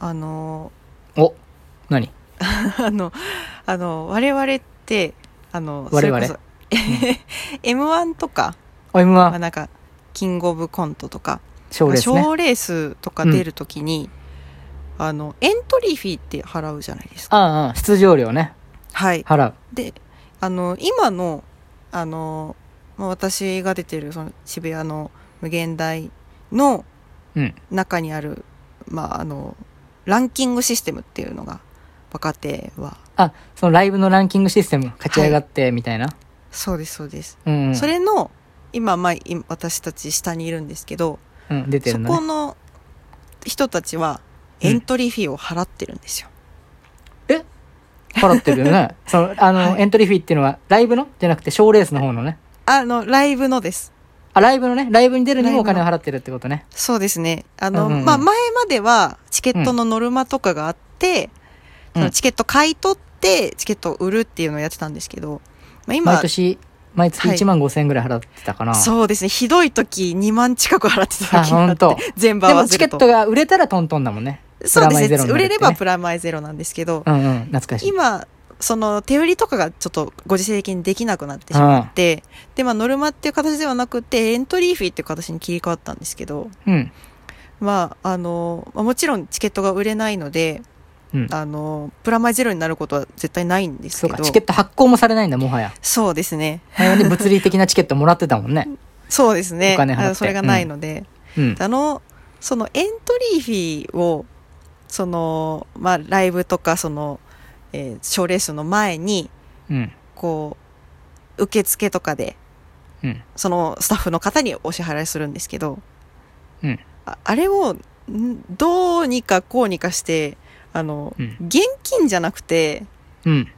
あのお何？あのあの我々ってあの我々？それこそ m 1とか、お M まあ、はなんかキングオブコントとか賞レースね。賞レースとか出るときに、あのエントリーフィーって払うじゃないですかああ、出場料ね。はい払う。であの今のあの、まあ、私が出てるその渋谷の無限大のうん。中にある、まあ、あのランキングシステムっていうのが若手はあ、そのライブのランキングシステム勝ち上がってみたいな？そうですそうです、うん、うん。それの今、まあ、今私たち下にいるんですけど、うん、出てそるねこ。の人たちはエントリーフィーを払ってるんですよ、払ってるよね。その、あの、はいエントリーフィーっていうのは、ライブの？じゃなくて、賞レースの方のね。あのライブのですあ、ライブのね、ライブに出るにもお金を払ってるってことね。そうですね。あの、うんうんうん。まあ前まではチケットのノルマとかがあって、うん。そのチケット買い取ってチケットを売るっていうのをやってたんですけど、まあ、今毎年、毎月はい。1万5千円ぐらい払ってたかな。そうですね。ひどい時2万近く払ってた時があって全部合でもチケわせるとットが売れたらトントンだもんね。そうですね。売れればプラマイゼロなんですけど、うんうん、懐かしい。今その手売りとかがちょっとご時世的にできなくなってしまって、でまあノルマっていう形ではなくてエントリーフィーっていう形に切り替わったんですけどうん。まああの、まあもちろんチケットが売れないのでうん。あのプラマイゼロになることは絶対ないんですけどチケット発行もされないんだ、もはや。そうですね物理的なチケットもらってたもんね。そうですねお金払それがないので、うん。あのそのエントリーフィーをそのまあライブとかそのえー賞、レースの前にうん。こう受付とかでうん。そのスタッフの方にお支払いするんですけどうん。ああれをんどうにかこうにかしてあの、うん現金じゃなくてうん。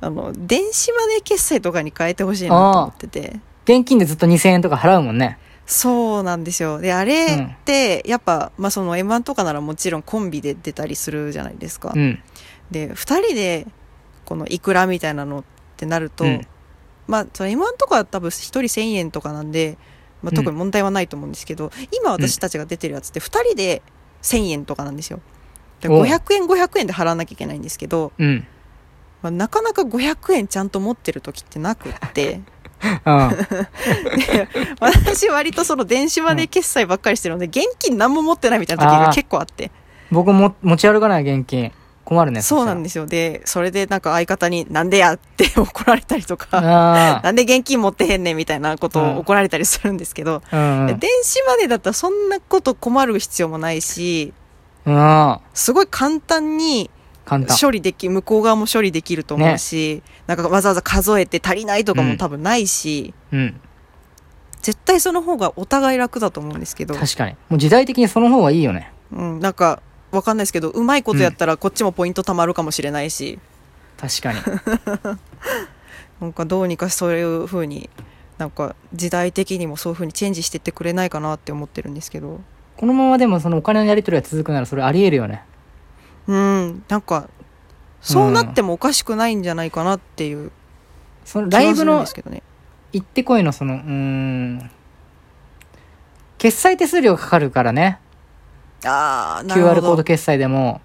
あの電子マネー決済とかに変えてほしいなと思ってて現金でずっと2000円とか払うもんね。そうなんですよであれってやっぱ、まあ、その m 1とかならもちろんコンビで出たりするじゃないですか、うん。で2人でこのいくらみたいなのってなると、うん。まあその m 1とかは多分1人1000円とかなんで、まあ、特に問題はないと思うんですけど、今私たちが出てるやつって2人で1000円とかなんですよ。でおう。500円500円で払わなきゃいけないんですけど、うん。まあ、なかなか500円ちゃんと持ってる時ってなくって。あで私割とその電子マネー決済ばっかりしてるので現金何も持ってないみたいな時が結構あって。僕も持ち歩かない現金。困るね。そうなんですすよでそれでなんか相方に「なんでや?」って怒られたりとかあ なんで現金持ってへんねんみたいなことうんを怒られたりするんですけど、あ。うんうん。電子マネーだったらそんなこと困る必要もないしうん。すごい簡単に。処理でき向こう側も処理できると思うし、なんかわざわざ数えて足りないとかも多分ないし、うん。絶対その方がお互い楽だと思うんですけど、確かに。もう時代的にその方がいいよね。うん、なんかわかんないですけどうまいことやったらこっちもポイント貯まるかもしれないし、確かに。なんかどうにかそういう風になんか時代的にもそういう風にチェンジしてってくれないかなって思ってるんですけどこのままでもそのお金のやり取りが続くならそれあり得るよね。うんなんかそうなってもおかしくないんじゃないかなっていうそのライブの行ってこいのその、うーん。決済手数料がかかるからね。ああなるほ QR コーどド決済でも、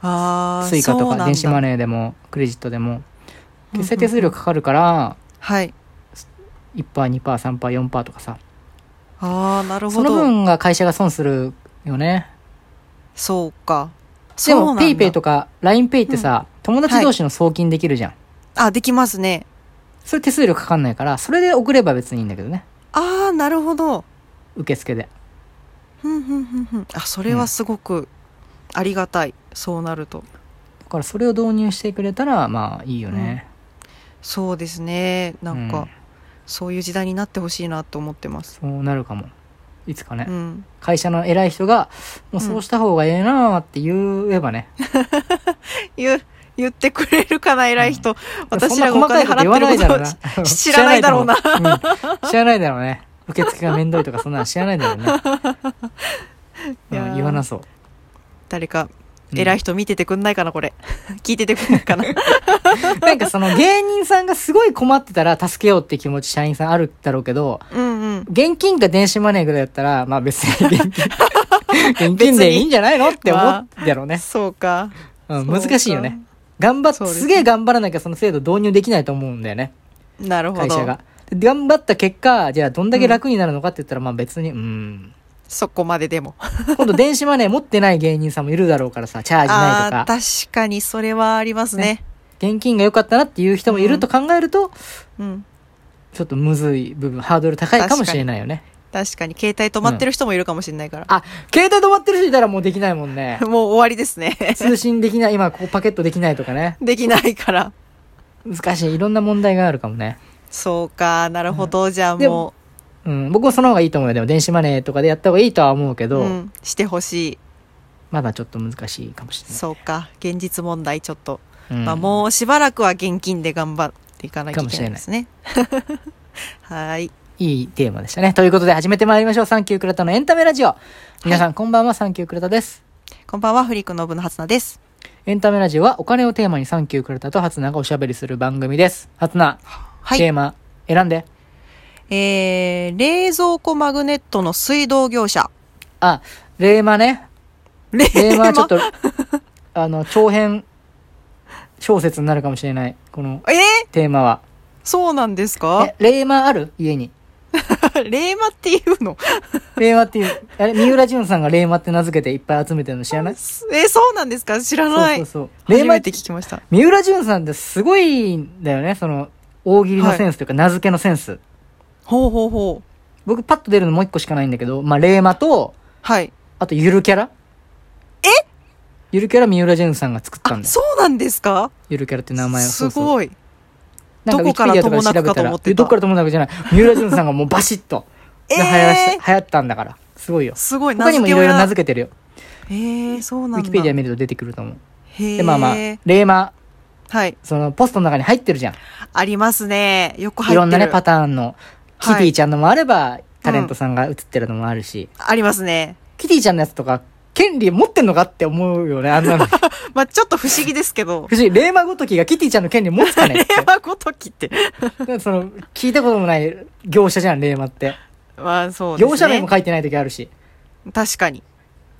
スイカとか電子マネーでも、クレジットでも、決済手数料かかるから、はい。1%、2%、3%、4%とかさ。ああなるそのほど分が会社が損するよね。そうか。でも、そうなんだ。ペイペイとか LINEPay ってさ、友達同士の送金できるじゃん。あできますね。それ手数料かかんないから、それで送れば別にいいんだけどね。ああなるほど。受付で。ふん。ふんふんふんあそれはすごくありがたい、そうなると。だからそれを導入してくれたら、まあいいよね。そうですね。なんか、うん。そういう時代になってほしいなと思ってます。そうなるかも。いつかね。うん。会社の偉い人が、もうそうした方がええなーって言えばね。言う言ってくれるかな偉い人、私そん。ならがお金払ってるこ知らないだろうな。知らないだろうね。受付がめんどいとかそんなの知らないだろうね。いやーうん言わなそう。誰かうん偉い人見ててくんないかなこれ 聞いててくんないかな なんかその芸人さんがすごい困ってたら助けようって気持ち社員さんあるだろうけど、うんうん現金か電子マネーぐらいだったら、まあ別に現金。現金でいいんじゃないのって思ってやろうね。そうか。うん、難しいよね。頑張っすねすげえ頑張らなきゃその制度導入できないと思うんだよね。なるほど。会社が。で頑張った結果、じゃあどんだけ楽になるのかって言ったら、まあ別に、うん。そこまででも。今度電子マネー持ってない芸人さんもいるだろうからさ、チャージないとかー、。確かにそれはありますね。現金が良かったなっていう人もいると考えると、うん。ちょっとむずい部分、ハードル高いかもしれないよね。確かに携帯止まってる人もいるかもしれないから。あ、携帯止まってる人いたらもうできないもんね。もう終わりですね。通信できない、今ここパケットできないとかね。できないから。難しい。いろんな問題があるかもね。そうか、なるほど。じゃあでもうん、僕もその方がいいと思うよ。でも電子マネーとかでやった方がいいとは思うけう、ど、うん、してほしい。まだちょっと難しいかもしれない。そうか、現実問題ちょっと。うんまあもうしばらくは現金で頑張っていかなきゃいけないですね。はい。いいテーマでしたね。ということで始めてまいりましょう。サンキュークラタのエンタメラジオ。皆さん、こんばんは、サンキュークラタです。こんばんは、フリックノブの初菜です。エンタメラジオはお金をテーマにサンキュークラタと初菜がおしゃべりする番組です。初菜、はい。テーマ選んで。えー、冷蔵庫マグネットの水道業者。あ、レーマね。冷マ？はちょっと、あの、長編小説になるかもしれない。このえ？ー、テーマは。そうなんですか？え、レーマある？家に。冷マっていうの？レーマっていう、あれ、三浦淳さんがレーマって名付けていっぱい集めてるの知らない？えー、そうなんですか？知らない。そうそうそう。初めて聞きました。三浦淳さんってすごいんだよね。その、大喜利のセンスというか、名付けのセンス。ほうほうほう。僕パッと出るのもう一個しかないんだけど、まあ、レーマと、はい。あとゆるキャラえ？ゆるキャラ三浦淳さんが作ったんあ、だよ。そうなんですか？ゆるキャラって名前を。すそうそうごい。なんどこからウィキペディアとかで調べたらどっから友達じゃない。三浦淳さんがもうバシッと。えで流行らしー、流行ったんだから。すごいよ。すごい、他にもいろいろ名け付けてるよ。えー、そうなんだ。ウィキペディア見ると出てくると思う。へーで、まあまあ、レーマ、はい。そのポストの中に入ってるじゃん。ありますね。よく入ってる。いろんなね、パターンの。キはいティちゃんのもあれば、タレントさんが映ってるのもあるし。ありますね。キティちゃんのやつとか、権利持ってんのかって思うよね、あんなの。まあちょっと不思議ですけど。不思議、レーマごときがキティちゃんの権利持つかねって令和ごときって。でその、聞いたこともない業者じゃん、レーマって。まあそうですね。業者名も書いてない時あるし。確かに。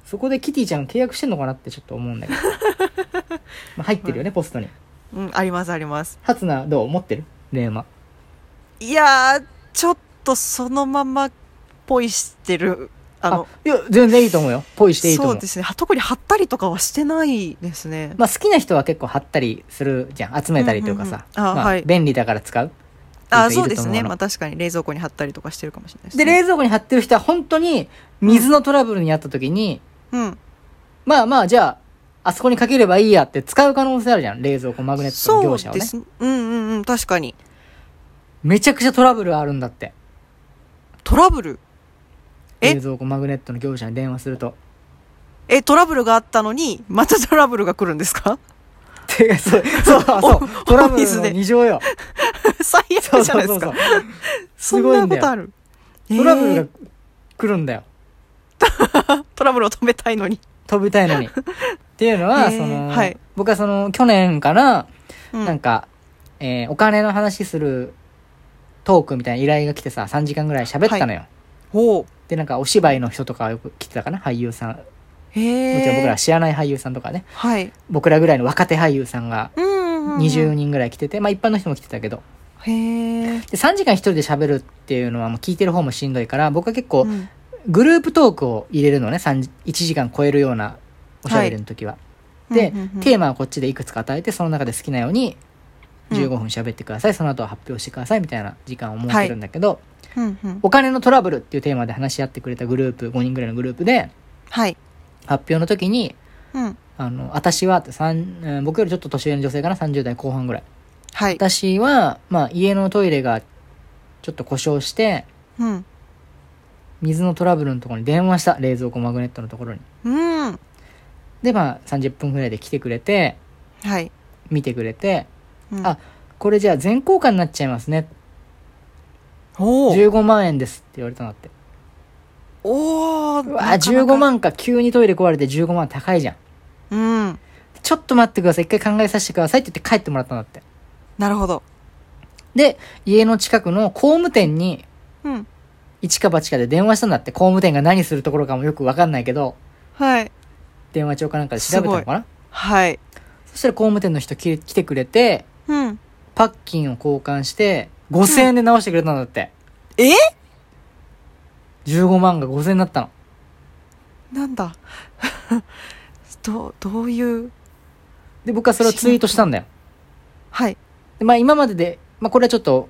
そこでキティちゃん契約してんのかなってちょっと思うんだけど。まあ入ってるよね、ポストに。うん、ありますあります。初菜どう持ってる？レーマ。いやー、ちょっとそのままっぽいしてる。あの、いや、全然いいと思うよ。ポイしていいと思う。そうですね。は特に貼ったりとかはしてないですね。まあ好きな人は結構貼ったりするじゃん。集めたりとかさ。うんうんうんあまあはい便利だから使う。あそうですね。まあ確かに冷蔵庫に貼ったりとかしてるかもしれないですで、ね。冷蔵庫に貼ってる人は本当に水のトラブルにあった時に、うん。まあまあ、じゃあ、あそこにかければいいやって使う可能性あるじゃん。冷蔵庫マグネットのそう業者をね。です。うんうんうん。確かに。めちゃくちゃトラブルあるんだって。トラブル？え？冷蔵庫マグネットの業者に電話すると。え、トラブルがあったのに、またトラブルが来るんですか？てかそう、そう、そう。トラブルの二乗よ。最悪じゃないですか。すそんごいんだよ。なことある？トラブルがえー来るんだよ。トラブルを止めたいのに。飛びたいのに。っていうのは、その、はい僕はその、去年から、うんなんか、えーお金の話するトークみたいな依頼が来てさ、3時間ぐらい喋ったのよ。ほう。で、なんかお芝居の人とかよく来てたかな？俳優さん。も。ちろん僕ら知らない俳優さんとかね。はい。僕らぐらいの若手俳優さんがうんうんうん。20人ぐらい来てて、まあ一般の人も来てたけど。へえ。で、3時間一人で喋るっていうのはもう聞いてる方もしんどいから、僕は結構うんグループトークを入れるのね、3 1時間超えるようなおしゃべりの時は。で、うんうんうんテーマはこっちでいくつか与えて、その中で好きなようにうん15分喋ってください、その後は発表してくださいみたいな時間を設けるんだけど、うんうんお金のトラブルっていうテーマで話し合ってくれたグループ、5人ぐらいのグループで、はい。発表の時に、うん。あの、私はって、僕よりちょっと年上の女性かな、30代後半ぐらい。はい。私は、まあ、家のトイレがちょっと故障して、うん。水のトラブルのところに電話した。冷蔵庫マグネットのところに。うん。で、まあ、30分ぐらいで来てくれて、はい。見てくれて、うんあ、これじゃあ全交換になっちゃいますね。おー15万円ですって言われたのって。おーうわ15。万か、急にトイレ壊れて15万高いじゃん。うん。ちょっと待ってください。一回考えさせてくださいって言って帰ってもらったんだって。なるほど。で、家の近くの工務店にうん。一か八かで電話したんだって。工務店が何するところかもよくわかんないけど、はい。電話帳かなんかで調べたのかな？はい。そしたら工務店の人来来てくれて、うん。パッキンを交換して、5000円で直してくれたんだって。え？15万が5000円になったの。なんだ？どう、どういう？で、僕はそれをツイートしたんだよ。はい。でまあ今までで、まあこれはちょっと、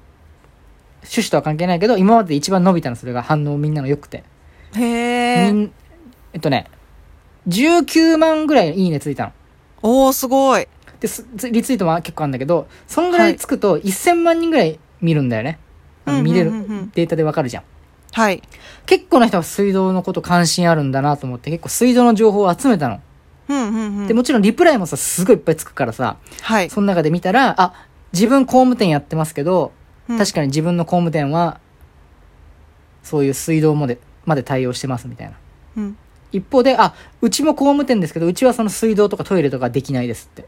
趣旨とは関係ないけど、今までで一番伸びたの、それが反応みんなの良くて。へえ。えっとね、19万ぐらいいいねついたの。おー、すごい。で、すリツイートも結構あるんだけど、そんぐらいつくと1000万人ぐらい見るんだよね。あの見れるうんうんうんうんデータでわかるじゃん。はい。結構な人が水道のこと関心あるんだなと思って、結構水道の情報を集めたの。うんうんうん。で、もちろんリプライもさ、すごいいっぱいつくからさ、はい。その中で見たら、あ、自分工務店やってますけど、確かかに自分の工務店は、そういう水道まで、まで対応してますみたいな。に。うん。一方で、あ、うちも工務店ですけど、うちはその水道とかトイレとかできないですって。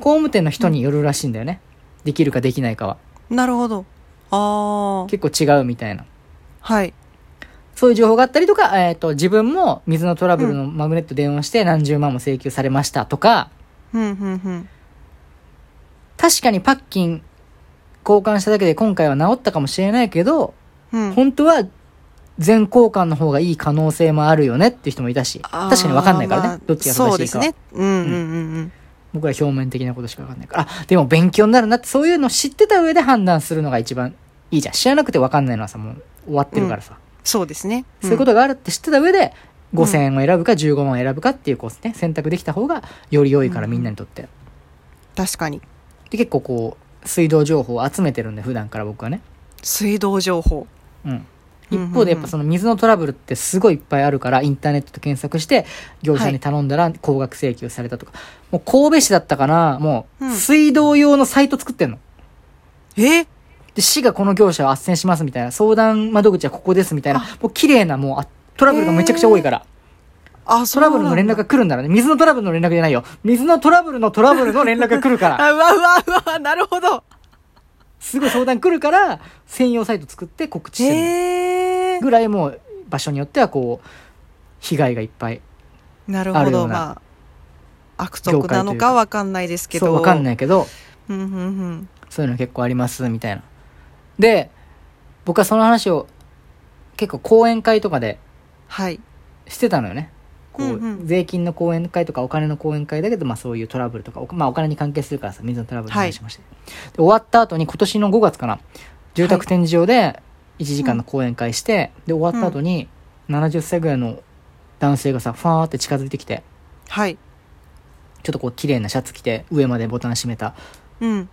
工務店の人によるらしいんだよね。できるかできないかは。なるほど。ああ。結構違うみたいな。はい。そういう情報があったりとか、えっ、と、自分も水のトラブルのマグネット電話して何十万も請求されましたとか、うんうんうん。確かにパッキン交換しただけで今回は治ったかもしれないけど、うん。本当は全交換の方がいい可能性もあるよねっていう人もいたし、確かに分かんないからね、まあどっちが正しいかは。そうですね。うんうんうんうん。僕ら表面的なことしか分かんないから、あ、でも勉強になるなってそういうのを知ってた上で判断するのが一番いいじゃん。知らなくて分かんないのはさ、もう終わってるからさ。そうですね。そういうことがあるって知ってた上で、5000円を選ぶか15万を選ぶかっていうこうね、選択できた方がより良いからみんなにとって。確かに。で、結構こう、水道情報を集めてるんで、普段から僕はね。水道情報。うん。うん一方でやっぱその水のトラブルってすごいいっぱいあるから、インターネットで検索して、業者に頼んだら高額請求されたとか。もう神戸市だったかな、もう、うん水道用のサイト作ってんの。え？で、市がこの業者を斡旋しますみたいな、相談窓口はここですみたいな、もう綺麗なもうあ、トラブルがめちゃくちゃ多いから。あ、トラブルの連絡が来るんだらね。水のトラブルの連絡じゃないよ。水のトラブルのトラブルの連絡が来るから。あ、うわうわうわ、なるほど。すごい相談来るから、専用サイト作って告知してる。ぐらいもう、場所によってはこう、被害がいっぱい。なるほど。まあ、悪徳なのかわかんないですけど。そう、わかんい。ないけど、うんうんうん。そういうの結構あります、みたいな。で、僕はその話を、結構講演会とかではい。してたのよね。こう、うんうん税金の講演会とかお金の講演会だけど、まあそういうトラブルとか、おまあお金に関係するからさ、水のトラブルの話しまして、で終わった後に今年の5月かな、住宅展示場で1時間の講演会して、で終わった後に70歳ぐらいの男性がさ、ファーって近づいてきて、はい。ちょっとこう綺麗なシャツ着て、上までボタン閉めた、うん。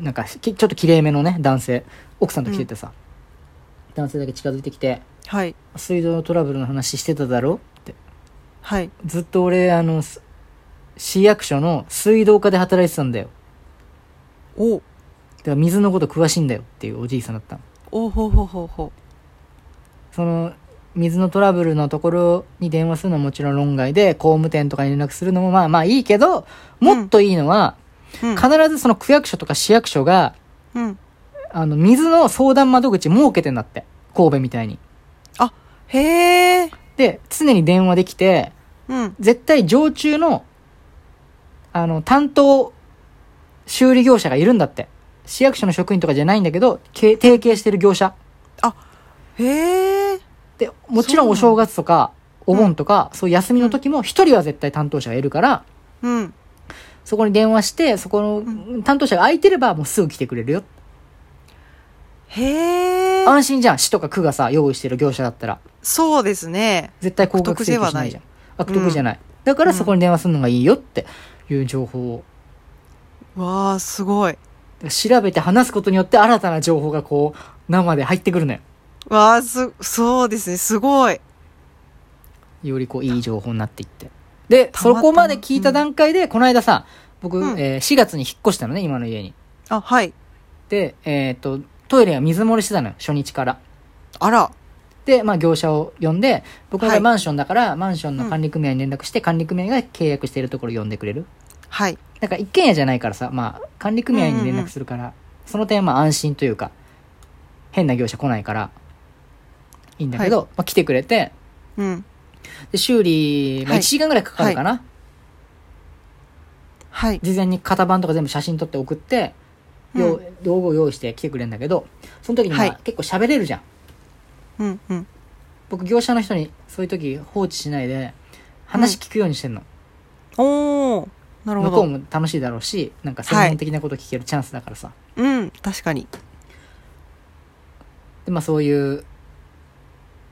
なんかきちょっと綺麗めのね、男性、奥さんと来ててさ、男性だけ近づいてきて、はい。水道のトラブルの話してただろ。はい。ずっと俺、あの、す市役所の水道課で働いてたんだよ。おだから水のこと詳しいんだよっていうおじいさんだったの。おほほほほ。その、水のトラブルのところに電話するのはもちろん論外で、工務店とかに連絡するのもまあまあいいけど、もっといいのは、うん。必ずその区役所とか市役所が、うん。あの、水の相談窓口設けてんだって。神戸みたいに。へえ。で、常に電話できて、うん。絶対常駐の、あの、担当修理業者がいるんだって。市役所の職員とかじゃないんだけど、け提携してる業者。へえ。で、もちろんお正月とか、お盆とか、そういう休みの時も一人は絶対担当者がいるから、うん。そこに電話して、そこの担当者が空いてればもうすぐ来てくれるよ。へえ。安心じゃん。市とか区がさ、用意してる業者だったら。そうですね。絶対高額請求しないじゃん。悪徳じゃない。だからそこに電話するのがいいよっていう情報を。わあ、すごい。調べて話すことによって新たな情報がこう、生で入ってくるのよ。わあ、す、そうですね。すごい。よりこう、いい情報になっていって。で、そこまで聞いた段階で、この間さ、僕、うんえー4月に引っ越したのね、今の家に。あ、はい。で、えっ、と、トイレは水漏れしてたのよ、初日から。あら。で、まあ業者を呼んで、僕はマンションだから、マンションの管理組合に連絡して、管理組合が契約しているところを呼んでくれる。はい。だから一軒家じゃないからさ、まあ、管理組合に連絡するから、その点はまあ安心というか、変な業者来ないからいいんだけど、まあ、来てくれてうん。で修理、まあ、はい。1時間ぐらいかかるかな、はい。事前に型番とか全部写真撮って送って、よう道具を用意して来てくれるんだけどその時にまあはい。結構喋れるじゃんうん。うん。僕業者の人にそういう時放置しないで話聞くようにしてんの、おー。なるほど。向こうも楽しいだろうしなんか専門的なこと聞けるチャンスだからさ、うん。確かに。でまあそういう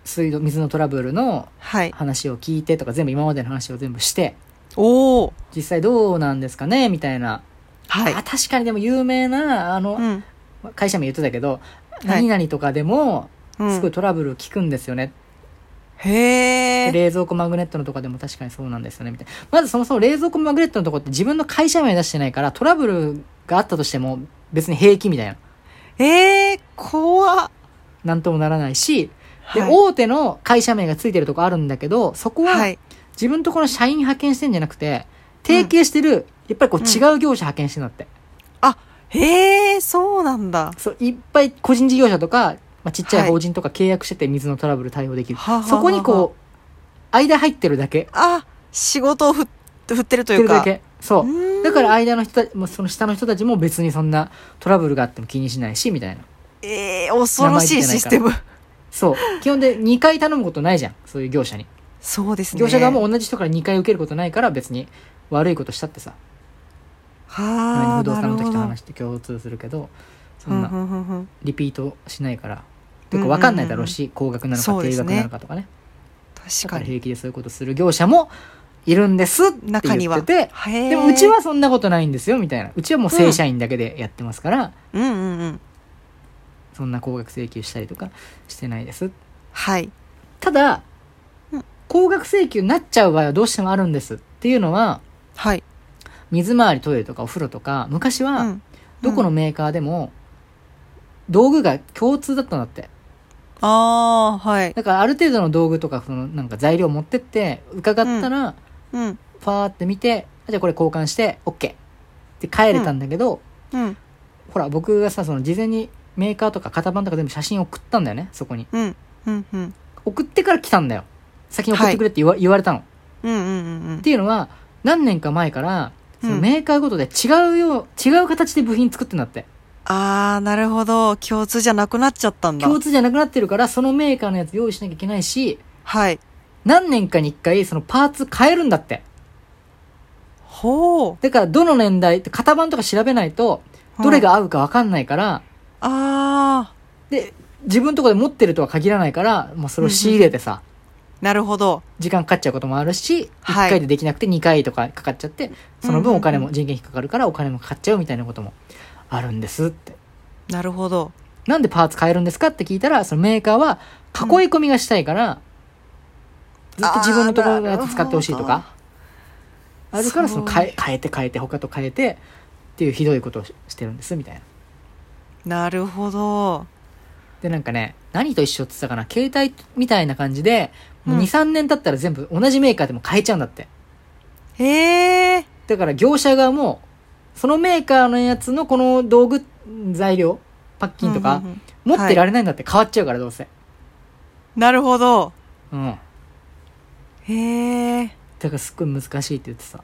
水道水のトラブルのはい。話を聞いてとか全部今までの話を全部しておー。実際どうなんですかねみたいな、はいあ。確かにでも有名なあの、うん。会社名言ってたけど、はい何々とかでもうんすごいトラブル聞くんですよね、へー。冷蔵庫マグネットのとかでも確かにそうなんですよねみたいなまずそもそも冷蔵庫マグネットのとこって自分の会社名出してないからトラブルがあったとしても別に平気みたいなえー、怖っ。なんともならないしで、はい大手の会社名がついてるとこあるんだけどそこははい。自分とこの社員派遣してんじゃなくて提携してる、やっぱりこううん違う業者派遣してるんだって、あ、へー、そうなんだ。そういっぱい個人事業者とか、まあ、ちっちゃはい。い法人とか契約してて水のトラブル対応できる、はあはあはあそこにこう間入ってるだけ。あ、仕事を振振ってるというか。そう。だから間の人たちもその下の人たちも別にそんなトラブルがあっても気にしないしみたいな。えー、恐ろしいシステム。そう。基本で2回頼むことないじゃん。そういう業者に。そうですね。業者側も同じ人から2回受けることないから別に悪いことしたってさ。はあ、不動産の時と話して共通するけどそふんんなリピートしないからとうんうんうん。か分かんないだろうし高額なのか低額なのかとかね。確だかに。平気でそういうことする業者もいるんですって中には。言っててでもうち、はそんなことないんですよみたいな。うちはもう正社員だけでやってますから、うんうんうん。そんな高額請求したりとかしてないです。はい。ただ、うん。高額請求になっちゃう場合はどうしてもあるんですっていうのははい。水回りトイレとかお風呂とか昔はうん。どこのメーカーでも道具が共通だったんだってああ、はい。だからある程度の道具とかそのなんか材料持ってって伺ったら、うん。パーって見てあじゃあこれ交換して OK って帰れたんだけど、うん。ほら僕がさその事前にメーカーとか型番とか全部写真送ったんだよねそこにうん。うん。うん。送ってから来たんだよ先に送ってくれって言わ,、言われたのうんうんうんっていうのは何年か前からそのうんメーカーごとで違うよう違う形で部品作ってんだってああ、なるほど。共通じゃなくなっちゃったんだ。共通じゃなくなってるからそのメーカーのやつ用意しなきゃいけないしはい。何年かに一回そのパーツ変えるんだってほう。だからどの年代って型番とか調べないとどれが合うか分かんないから、ああ、で自分のところで持ってるとは限らないからもうそれを仕入れてさ、なるほど。時間かかっちゃうこともあるし、はい1回でできなくて2回とかかかっちゃって、そのうんうんうん分お金も人件費かかるからお金もかかっちゃうみたいなこともあるんですって。なるほど。なんでパーツ変えるんですかって聞いたら、そのメーカーは囲い込みがしたいから、ずっと自分のところのやつ使ってほしいとか、あるからその変え変えて変えて他と変えてっていうひどいことをししてるんですみたいな。なるほど。でなんかね、何と一緒って言ってたかな、携帯みたいな感じで、もう2、うん3年経ったら全部同じメーカーでも変えちゃうんだって。へえ。だから業者側も、そのメーカーのやつのこの道具、材料、パッキンとかうんうんうん持ってられないんだって変わっちゃうからどうせ。なるほど。うん。へえ。だからすっごい難しいって言ってさ。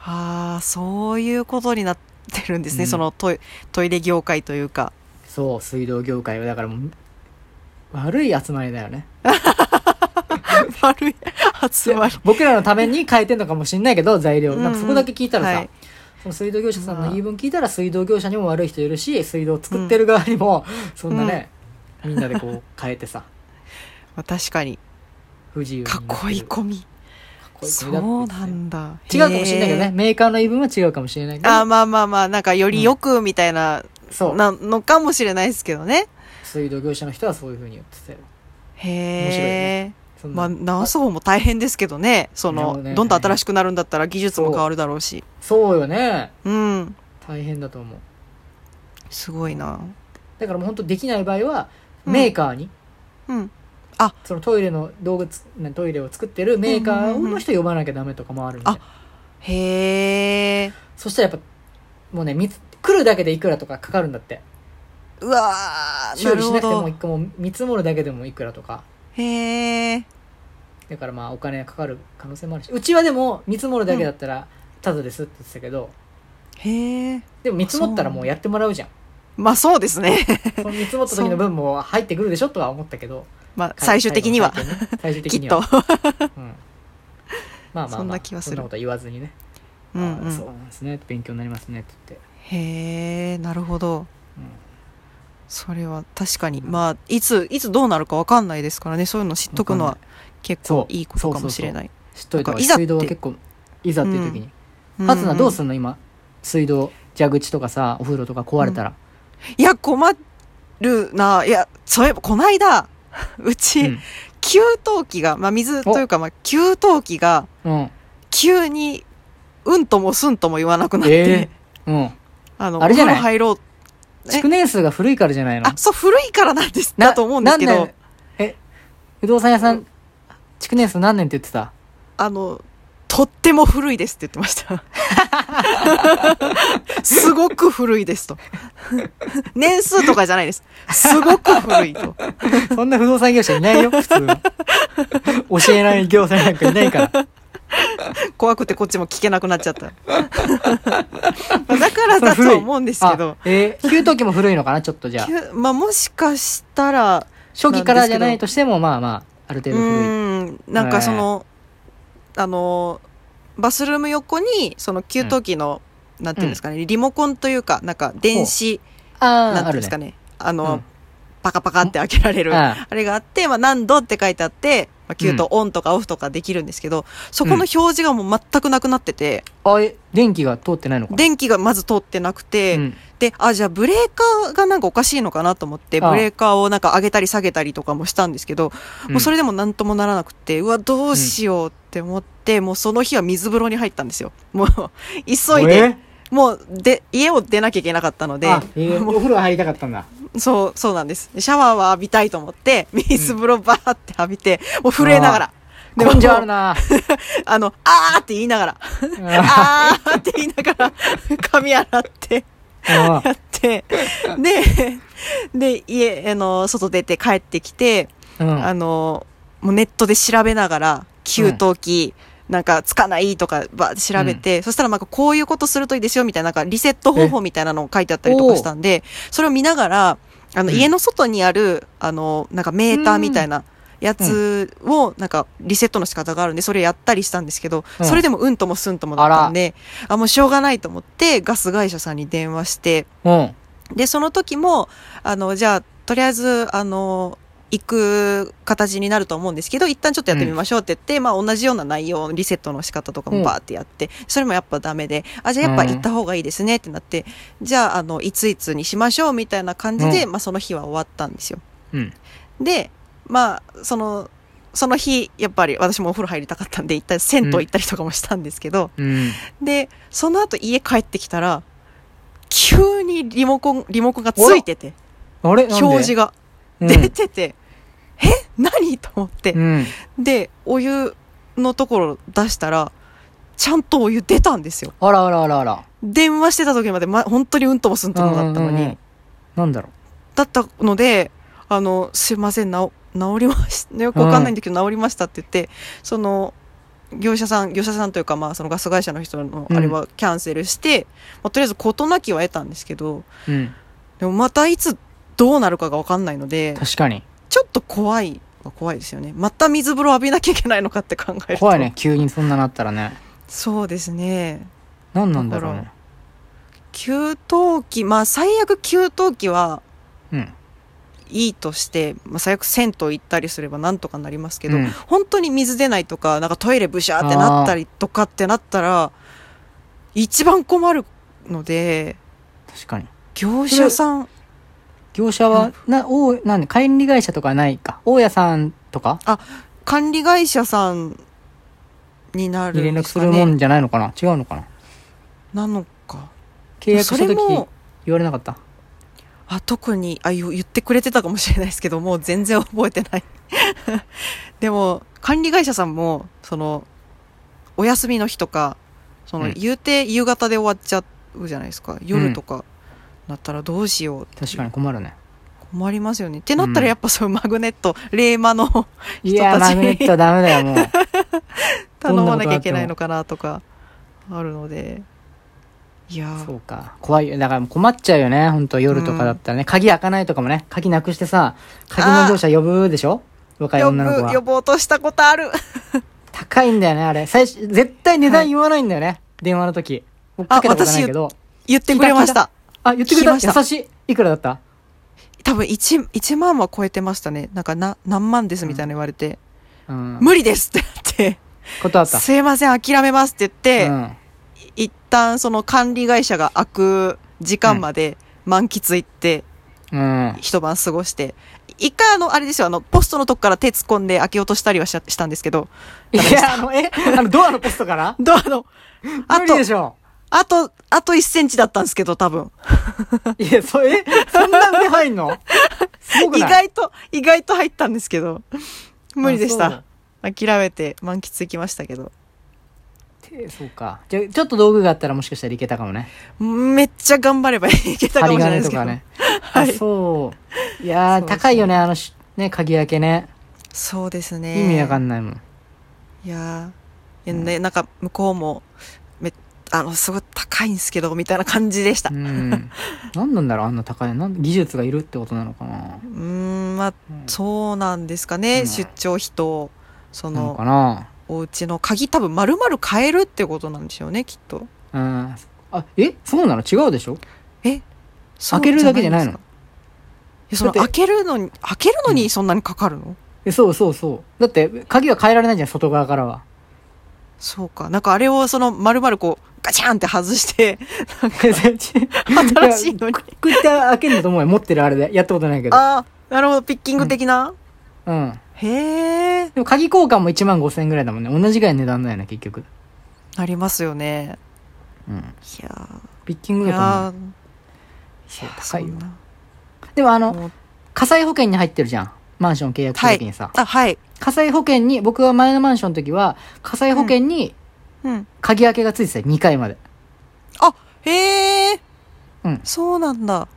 ああ、そういうことになってるんですね。うんそのトイトイレ業界というか。そう、水道業界はだからもう、悪い集まりだよね。悪い集まり。僕らのために変えてんのかもしんないけど、材料。うんうんなんかそこだけ聞いたらさ、はいその水道業者さんの言い分聞いたら水道業者にも悪い人いるし、水道作ってる側にも、そんなね、みんなでこう変えてさ、まあ確かに。不自由囲い込み。そうなんだ。違うかもしれないけどね。へメーカーの言い分は違うかもしれないけー。あまあまあまあ、なんかよりよくみたいな、そう。なのかもしれないですけどね。水道業者の人はそういうふうに言ってたよ。へ面白いえね。まあ、直す方も大変ですけどね。その、ねどんどん新しくなるんだったら技術も変わるだろうし。そうよね。うん。大変だと思う。すごいな。だからもう本当できない場合は、うんメーカーに、うん。そのトイレの道具つ、ねトイレを作ってるメーカーの人呼ばなきゃダメとかもあるんで。あへえ。そしたらやっぱ、もうね、みつ来るだけでいくらとかかかるんだって。うわ修理しなくてもど一個もう見積もるだけでもいくらとかへえだからまあお金がかかる可能性もあるしうちはでも見積もるだけだったらタダですって言ってたけど、へえでも見積もったらもうやってもらうじゃん。まあそうですね。その見積もった時の分も入ってくるでしょとは思ったけどまあ最終的には。ね最終きっ的には。と。うん。まあまあ、まあ、そんな気はする。そんなことは言わずにね、うんあうん。あそうなんですね。勉強になりますねって言って、へえなるほど。うんそれは確かに。まあいついつどうなるかわかんないですからね。そういうの知っとくのは結構いいことかもしれない。知っといた方がい水道は結構いざっていう時に。うん。はつなどうすんの今？水道蛇口とかさお風呂とか壊れたら、いや困るな。いやそういえばこないだ うち、うん。給湯器が、まあ、水というか、まあ、給湯器がうん。急にうんともすんとも言わなくなって、ええうん。あのあれじゃない？お風呂入ろう。え築年数が古いからじゃないの？あそう古いからなんですだと思うんですけどえ不動産屋さん築年数何年って言ってた？あのとっても古いですって言ってました。すごく古いですと。年数とかじゃないです。すごく古いと。そんな不動産業者いないよ普通教えない業者なんかいないから 怖くてこっちも聞けなくなっちゃった。だからだとは思うんですけど。あ。えー給湯器も古いのかなちょっとじゃあ。まあもしかしたら、初期からじゃないとしてもまあまあある程う度古い。ん、なんかその、あの、バスルーム横に、その給湯器の、なんていうんですかね、リモコンというか、なんか電子、あなんていうんですかね、あの、うん。パカパカって開けられる、ああれがあって、まあ、何度って書いてあって、まあ、給湯オンとかオフとかできるんですけど、そこの表示がもう全くなくなってて、あえ電気が通ってないのかな？電気がまず通ってなくて、うん。で、あ、じゃあブレーカーがなんかおかしいのかなと思って、ブレーカーをなんか上げたり下げたりとかもしたんですけど、もうそれでもなんともならなくて、うわ、どうしようって思って、もうその日は水風呂に入ったんですよ。もう、急いで、え？もう、で、家を出なきゃいけなかったので、あえーお風呂入りたかったんだ。そう、そうなんです。シャワーは浴びたいと思って、水風呂バーって浴びて、もう震えながら。でもあるな。あの、あーって言いながら、あーって言いながら、髪洗って、あやって、で、で、家、あの、外出て帰ってきて、うん。あの、もうネットで調べながら、給湯器、なんかつかないとかば調べて、そしたらなんかこういうことするといいですよみたいな、なんかリセット方法みたいなのを書いてあったりとかしたんで、それを見ながら、あの、うん。家の外にある、あの、なんかメーターみたいなやつを、なんかリセットの仕方があるんで、それやったりしたんですけど、うん。それでもうんともすんともだったんで、あもうしょうがないと思って、ガス会社さんに電話して、うん。で、その時も、あの、じゃあ、とりあえず、あの、行く形になると思うんですけど、一旦ちょっとやってみましょうって言って、まあ同じような内容、リセットの仕方とかもバーってやって、それもやっぱダメで、あ、じゃあやっぱ行った方がいいですねってなって、じゃあ、あの、いついつにしましょうみたいな感じで、うまあその日は終わったんですよ。うん。で、まあ、その、その日、やっぱり私もお風呂入りたかったんで、一旦銭湯行ったりとかもしたんですけど、うん。で、その後家帰ってきたら、急にリモコン、リモコンがついてて、あれ？表示がうん。出てて、え何？と思って、うん。で、お湯のところ出したら、ちゃんとお湯出たんですよ。あらあらあらあら。電話してた時まで、ま、本当にうんともすんともだったのに、うんうんうん。なんだろだったので、あの、すいません、治りました。よくわかんないんだけど、治りましたって言って、その、業者さん、業者さんというか、まあ、そのガス会社の人のうん。あれはキャンセルして、まあ、とりあえず事なきは得たんですけど、ううん。でもまたいつどうなるかがわかんないので、確かにちょっと怖いは怖いですよね。また水風呂浴びなきゃいけないのかって考えると。怖いね。急にそんななったらねそうですね。何なんだろうね給湯器、まあ最悪給湯器はうんいいとして、まあ最悪銭湯行ったりすればなんとかなりますけど、うん本当に水出ないとか、なんかトイレブシャーってなったりとかってなったら、一番困るので、確かに業者さん、業者はなおなんで管理会社とかはないか大家さんとか？管理会社さんになるに連絡するもんじゃないのかな？違うのかな？なのか。契約した時言われなかった？あ、特に、あ、言言ってくれてたかもしれないですけど、もう全然覚えてない。でも、管理会社さんも、その、お休みの日とか、その、うん言うて夕方で終わっちゃうじゃないですか。夜とか。なったらどうしよう確かに困るね。困りますよねってなったうんらやっぱそういうマグネットレーマのいや、人たちマグネットはダメだよ、もう。頼まなきゃいけないのかなとかあるのでいやーそうか。怖いよ。だから困っちゃうよね。本当夜とかだったらね。鍵開かないとかもね。鍵なくしてさ、鍵の乗車呼ぶでしょ？若い呼女の子は。ぶ呼ぼうとしたことある 高いんだよね、あれ。最初、絶対値段言わないんだよね。電話の時。僕かけたことないけど。言ってくれましたあ、言ってくれた？た優しい。いくらだった？多分 1, 1万は超えてましたねなんかな何万ですみたいな言われて、うん。無理ですって言って断った。すいません諦めますって言って、うん。一旦その管理会社が開く時間まで満喫行ってうん。一晩過ごして、一回あの、あれですよ、あの、ポストのとこから手突っ込んで開けようとしたりはししたんですけど、いや、あの、え？あの、ドアのポストから？ドアの、あと無理で、しょ。あと、あと1センチだったんですけど、多分。いや、そ、えそんな上入んの？意外と、意外と入ったんですけど、無理でした。諦めて満喫行きましたけど。てそうか。じゃあちょっと道具があったらもしかしたらいけたかもね。めっちゃ頑張ればいけたかも針しれないですけど。金とかね。はいあ、そう。いや高いよね、あのし、ね、鍵開けね。そうですね。意味わかんないもん。いやーいやね、なんか向こうも、め、あの、すごい高いんですけど、みたいな感じでした。う。うん何なんだろう、あんな高い。技術がいるってことなのかな。ーん、まあ、うんそうなんですかね。うん出張費と、そなののか、な。お家の鍵多分丸々変えるってことなんでしょうね、きっと。うん。あ、え？そうなの？違うでしょ？そう開けるだけじゃないの？その開けるのに、開けるのにそんなにかかるの、え、そうそうそう。だって、鍵は変えられないじゃん、外側からは。そうか。なんかあれをその丸々こう、ガチャンって外して、新新しいのに。こうやって開けるんだと思うよ。持ってるあれで。やったことないけど。ああ、なるほど、ピッキング的な、うん。へえ、でも鍵交換も1万5千円ぐらいだもんね。同じぐらいの値段だよね、結局。なりますよね。うん。いやピッキングだと思う。いや高いよでもあの、火災保険に入ってるじゃん。マンション契約するときにさ。あ、はい。火災保険に、僕は前のマンションの時は、火災保険にうん。鍵開けがついてたよ、2回まで。あ、へえ、うんそうなんだ。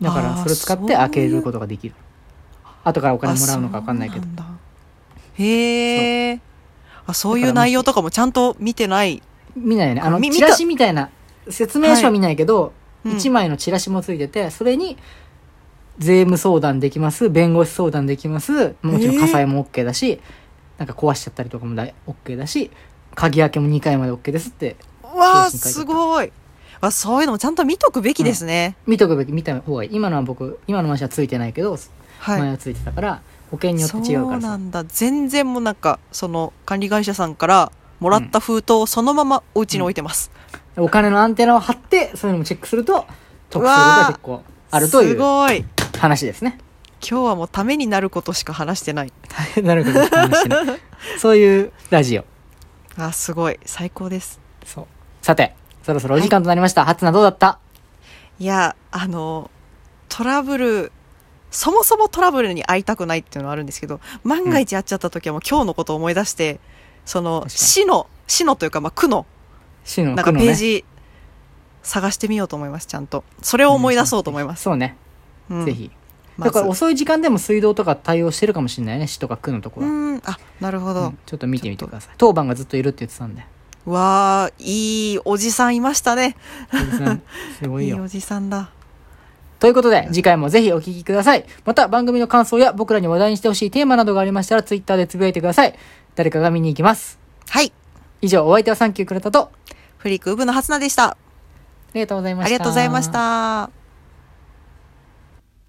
だから、それを使って開けることができる。後からお金もらうのか分かんないけどへえ。あ、そういう内容とかもちゃんと見てない。見ないよね。あの、みチラシみたいな、説明書は見ないけど、うん1枚のチラシもついてて、それに、税務相談できます、弁護士相談できます、もちろん火災も OK だし、なんか壊しちゃったりとかもだ OK だし、鍵開けも2回まで OK ですって、わあ、すごい。あ、そういうのもちゃんと見とくべきですね。見とくべき、見た方がいい。今のは僕、今のマンションはついてないけど、はい。前はついてたから、保険によって違うからさ。そうなんだ。全然もうなんか、その管理会社さんからもらった封筒をそのままお家に置いてます。お金のアンテナを張って、そういうのもチェックすると、得するが結構あるといすうごい。話ですね。今日はもうためになることしか話してない。大 変なるほど話してねそういうラジオ。あ、すごい。最高です。そう。さて、そろそろお時間となりました。初菜どうだった？いや、あの、トラブル、そもそもトラブルに会いたくないっていうのはあるんですけど、万が一会っちゃった時はもう今日のことを思い出して、その、確かに市の、市のというか、まあ、区の、死のなんか苦のね。ページ、探してみようと思います、ちゃんと。それを思い出そうと思います。そうね。うんぜ。ひ。だから遅い時間でも水道とか対応してるかもしれないね。市とか区のところあ、なるほど。うんちょっと見てみてください。当番がずっといるって言ってたんで。わあ、いいおじさんいましたね。すごいよ。いいおじさんだ。ということで、次回もぜひお聞きください。また番組の感想や僕らに話題にしてほしいテーマなどがありましたら、ツイッターでつぶやいてください。誰かが見に行きます。はい。以上、お相手はサンキューくれたと、フリークウブの初菜でした。ありがとうございました。ありがとうございました。